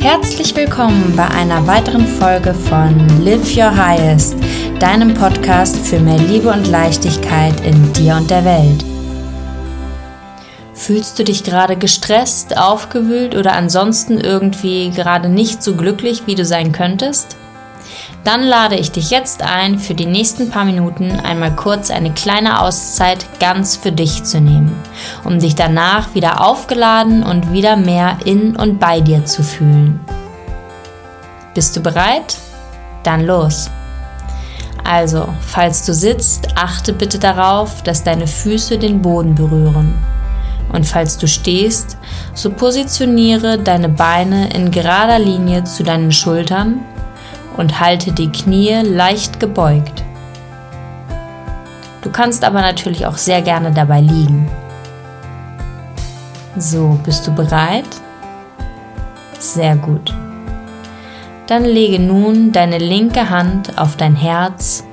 Herzlich willkommen bei einer weiteren Folge von Live Your Highest, deinem Podcast für mehr Liebe und Leichtigkeit in dir und der Welt. Fühlst du dich gerade gestresst, aufgewühlt oder ansonsten irgendwie gerade nicht so glücklich, wie du sein könntest? Dann lade ich dich jetzt ein, für die nächsten paar Minuten einmal kurz eine kleine Auszeit ganz für dich zu nehmen, um dich danach wieder aufgeladen und wieder mehr in und bei dir zu fühlen. Bist du bereit? Dann los! Also, falls du sitzt, achte bitte darauf, dass deine Füße den Boden berühren. Und falls du stehst, so positioniere deine Beine in gerader Linie zu deinen Schultern und halte die Knie leicht gebeugt. Du kannst aber natürlich auch sehr gerne dabei liegen. So, bist du bereit? Sehr gut. Dann lege nun deine linke Hand auf dein Herz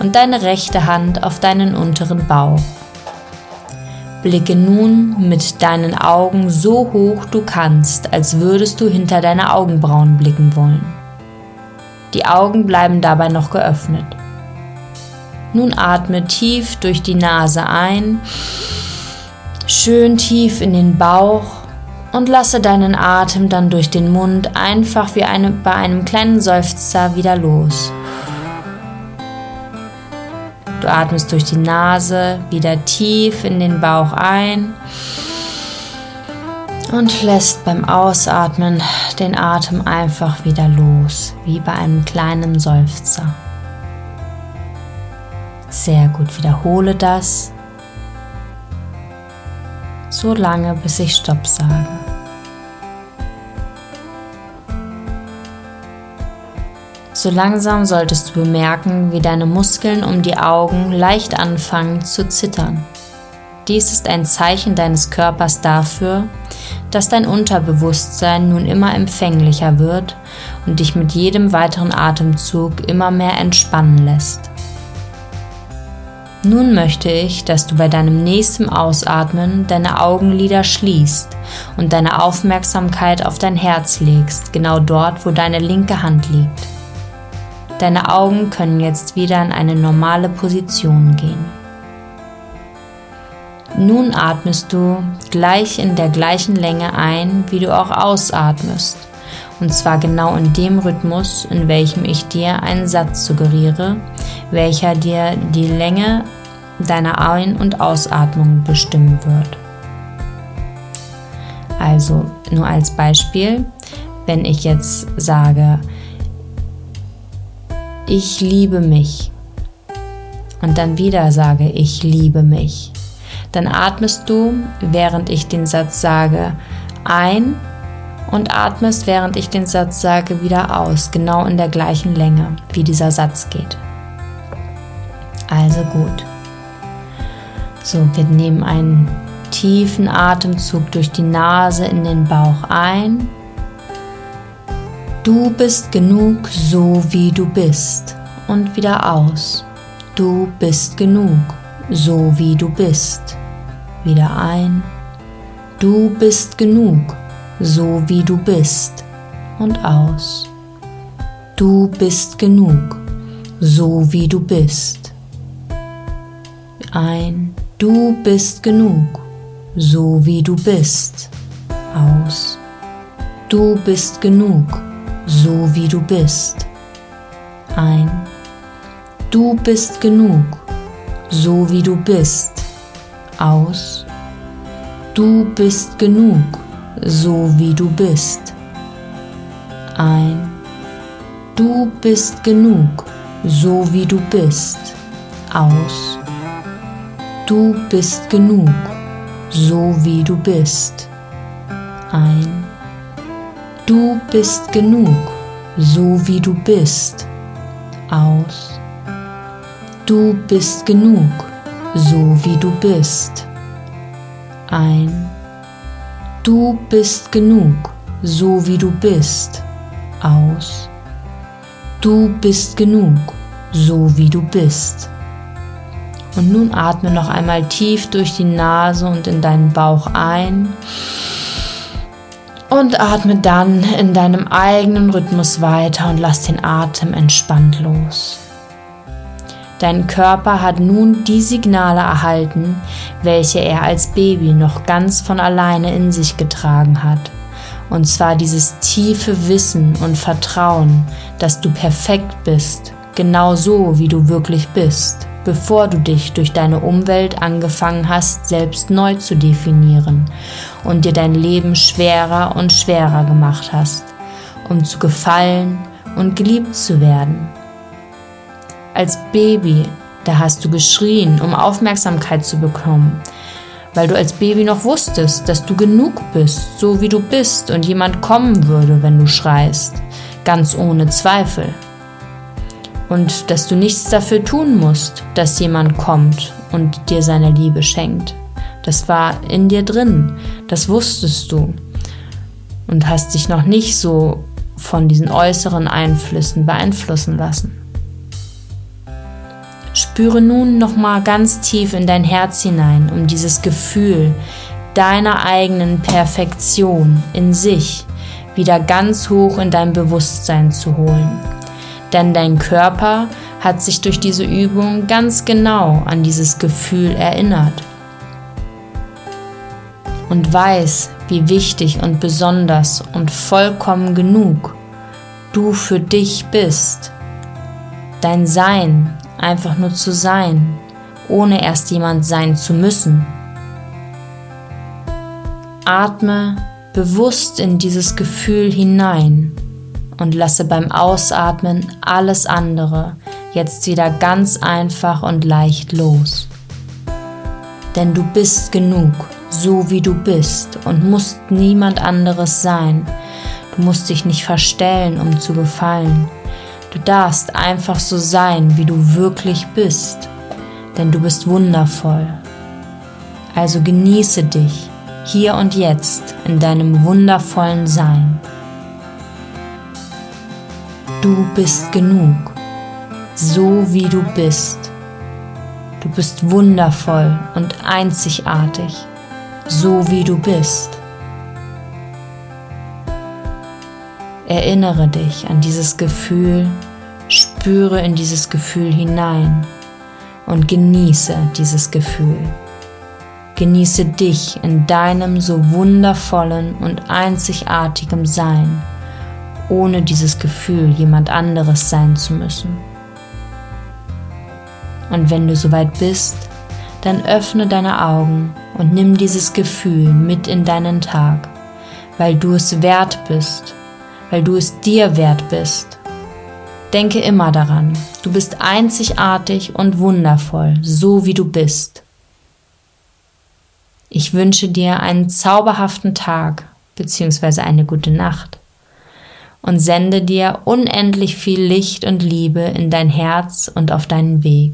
und deine rechte Hand auf deinen unteren Bauch. Blicke nun mit deinen Augen so hoch du kannst, als würdest du hinter deine Augenbrauen blicken wollen. Die Augen bleiben dabei noch geöffnet. Nun atme tief durch die Nase ein, schön tief in den Bauch und lasse deinen Atem dann durch den Mund einfach wie eine, bei einem kleinen Seufzer wieder los. Du atmest durch die Nase wieder tief in den Bauch ein und lässt beim Ausatmen den Atem einfach wieder los, wie bei einem kleinen Seufzer. Sehr gut, wiederhole das so lange, bis ich Stopp sage. So langsam solltest du bemerken, wie deine Muskeln um die Augen leicht anfangen zu zittern. Dies ist ein Zeichen deines Körpers dafür, dass dein Unterbewusstsein nun immer empfänglicher wird und dich mit jedem weiteren Atemzug immer mehr entspannen lässt. Nun möchte ich, dass du bei deinem nächsten Ausatmen deine Augenlider schließt und deine Aufmerksamkeit auf dein Herz legst, genau dort, wo deine linke Hand liegt. Deine Augen können jetzt wieder in eine normale Position gehen. Nun atmest du gleich in der gleichen Länge ein, wie du auch ausatmest. Und zwar genau in dem Rhythmus, in welchem ich dir einen Satz suggeriere, welcher dir die Länge deiner Ein- und Ausatmung bestimmen wird. Also nur als Beispiel, wenn ich jetzt sage, ich liebe mich und dann wieder sage, ich liebe mich, dann atmest du, während ich den Satz sage, ein und atmest, während ich den Satz sage, wieder aus, genau in der gleichen Länge, wie dieser Satz geht. Also gut. So, wir nehmen einen tiefen Atemzug durch die Nase in den Bauch ein. Du bist genug, so wie du bist. Und wieder aus. Du bist genug, so wie du bist wieder ein. Du bist genug, so wie du bist. Und aus. Du bist genug, so wie du bist. Ein. Du bist genug, so wie du bist. Aus. Du bist genug, so wie du bist. Ein. Du bist genug, so wie du bist aus. Du bist genug, so wie du bist. Ein. Du bist genug, so wie du bist. Aus. Du bist genug, so wie du bist. Ein. Du bist genug, so wie du bist. Aus. Du bist genug, so wie du bist. Ein. Du bist genug, so wie du bist. Aus. Du bist genug, so wie du bist. Und nun atme noch einmal tief durch die Nase und in deinen Bauch ein Und atme dann in deinem eigenen Rhythmus weiter und lass den Atem entspannt los. Dein Körper hat nun die Signale erhalten, welche er als Baby noch ganz von alleine in sich getragen hat. Und zwar dieses tiefe Wissen und Vertrauen, dass du perfekt bist, genau so, wie du wirklich bist, bevor du dich durch deine Umwelt angefangen hast, selbst neu zu definieren und dir dein Leben schwerer und schwerer gemacht hast, um zu gefallen und geliebt zu werden. Als Baby, da hast du geschrien, um Aufmerksamkeit zu bekommen, weil du als Baby noch wusstest, dass du genug bist, so wie du bist und jemand kommen würde, wenn du schreist, ganz ohne Zweifel. Und dass du nichts dafür tun musst, dass jemand kommt und dir seine Liebe schenkt. Das war in dir drin, das wusstest du und hast dich noch nicht so von diesen äußeren Einflüssen beeinflussen lassen. Spüre nun noch mal ganz tief in dein Herz hinein, um dieses Gefühl deiner eigenen Perfektion in sich wieder ganz hoch in dein Bewusstsein zu holen. Denn dein Körper hat sich durch diese Übung ganz genau an dieses Gefühl erinnert und weiß, wie wichtig und besonders und vollkommen genug du für dich bist. Dein Sein einfach nur zu sein, ohne erst jemand sein zu müssen. Atme bewusst in dieses Gefühl hinein und lasse beim Ausatmen alles andere jetzt wieder ganz einfach und leicht los. Denn du bist genug, so wie du bist und musst niemand anderes sein. Du musst dich nicht verstellen, um zu gefallen. Du darfst einfach so sein, wie du wirklich bist, denn du bist wundervoll. Also genieße dich hier und jetzt in deinem wundervollen Sein. Du bist genug, so wie du bist. Du bist wundervoll und einzigartig, so wie du bist. Erinnere dich an dieses Gefühl, spüre in dieses Gefühl hinein und genieße dieses Gefühl. Genieße dich in deinem so wundervollen und einzigartigem Sein, ohne dieses Gefühl jemand anderes sein zu müssen. Und wenn du soweit bist, dann öffne deine Augen und nimm dieses Gefühl mit in deinen Tag, weil du es wert bist weil du es dir wert bist. Denke immer daran, du bist einzigartig und wundervoll, so wie du bist. Ich wünsche dir einen zauberhaften Tag bzw. eine gute Nacht und sende dir unendlich viel Licht und Liebe in dein Herz und auf deinen Weg.